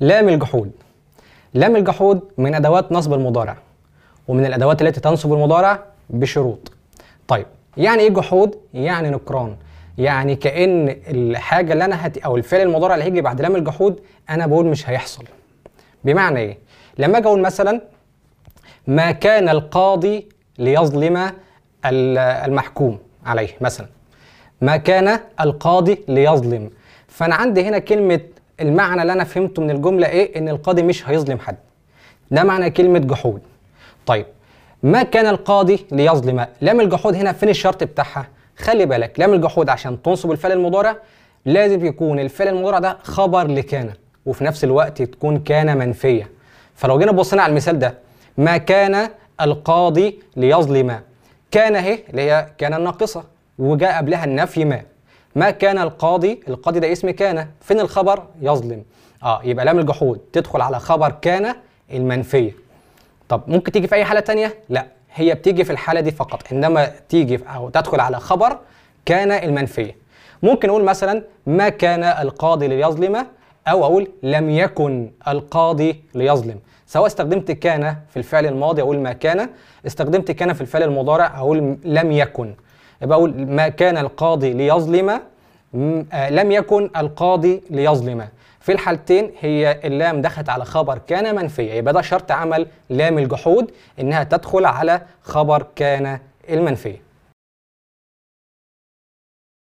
لام الجحود. لام الجحود من أدوات نصب المضارع ومن الأدوات التي تنصب المضارع بشروط. طيب يعني إيه جحود؟ يعني نكران. يعني كأن الحاجة اللي أنا هت... أو الفعل المضارع اللي هيجي بعد لام الجحود أنا بقول مش هيحصل. بمعنى إيه؟ لما أجي أقول مثلا ما كان القاضي ليظلم المحكوم عليه مثلا ما كان القاضي ليظلم. فأنا عندي هنا كلمة المعنى اللي أنا فهمته من الجملة إيه؟ إن القاضي مش هيظلم حد. ده معنى كلمة جحود. طيب ما كان القاضي ليظلم؟ لام الجحود هنا فين الشرط بتاعها؟ خلي بالك لام الجحود عشان تنصب الفعل المضارع لازم يكون الفعل المضارع ده خبر لكان وفي نفس الوقت تكون كان منفية. فلو جينا بصينا على المثال ده ما كان القاضي ليظلم؟ كان اهي اللي هي كان الناقصة وجاء قبلها النفي ما. ما كان القاضي القاضي ده اسم كان فين الخبر؟ يظلم. آه يبقى لام الجحود. تدخل على خبر كان المنفية. طب ممكن تيجي في أي حالة تانية؟ لا هي بتيجي في الحالة دي فقط. إنما تيجي أو تدخل على خبر كان المنفية. ممكن أقول مثلا ما كان القاضي ليظلم أو أقول لم يكن القاضي ليظلم. سواء استخدمت كان في الفعل الماضي أقول ما كان. استخدمت كان في الفعل المضارع أقول لم يكن. يبقى أقول ما كان القاضي ليظلم لم يكن القاضي ليظلم في الحالتين هي اللام دخلت على خبر كان منفية. يبقى ده شرط عمل لام الجحود إنها تدخل على خبر كان المنفية.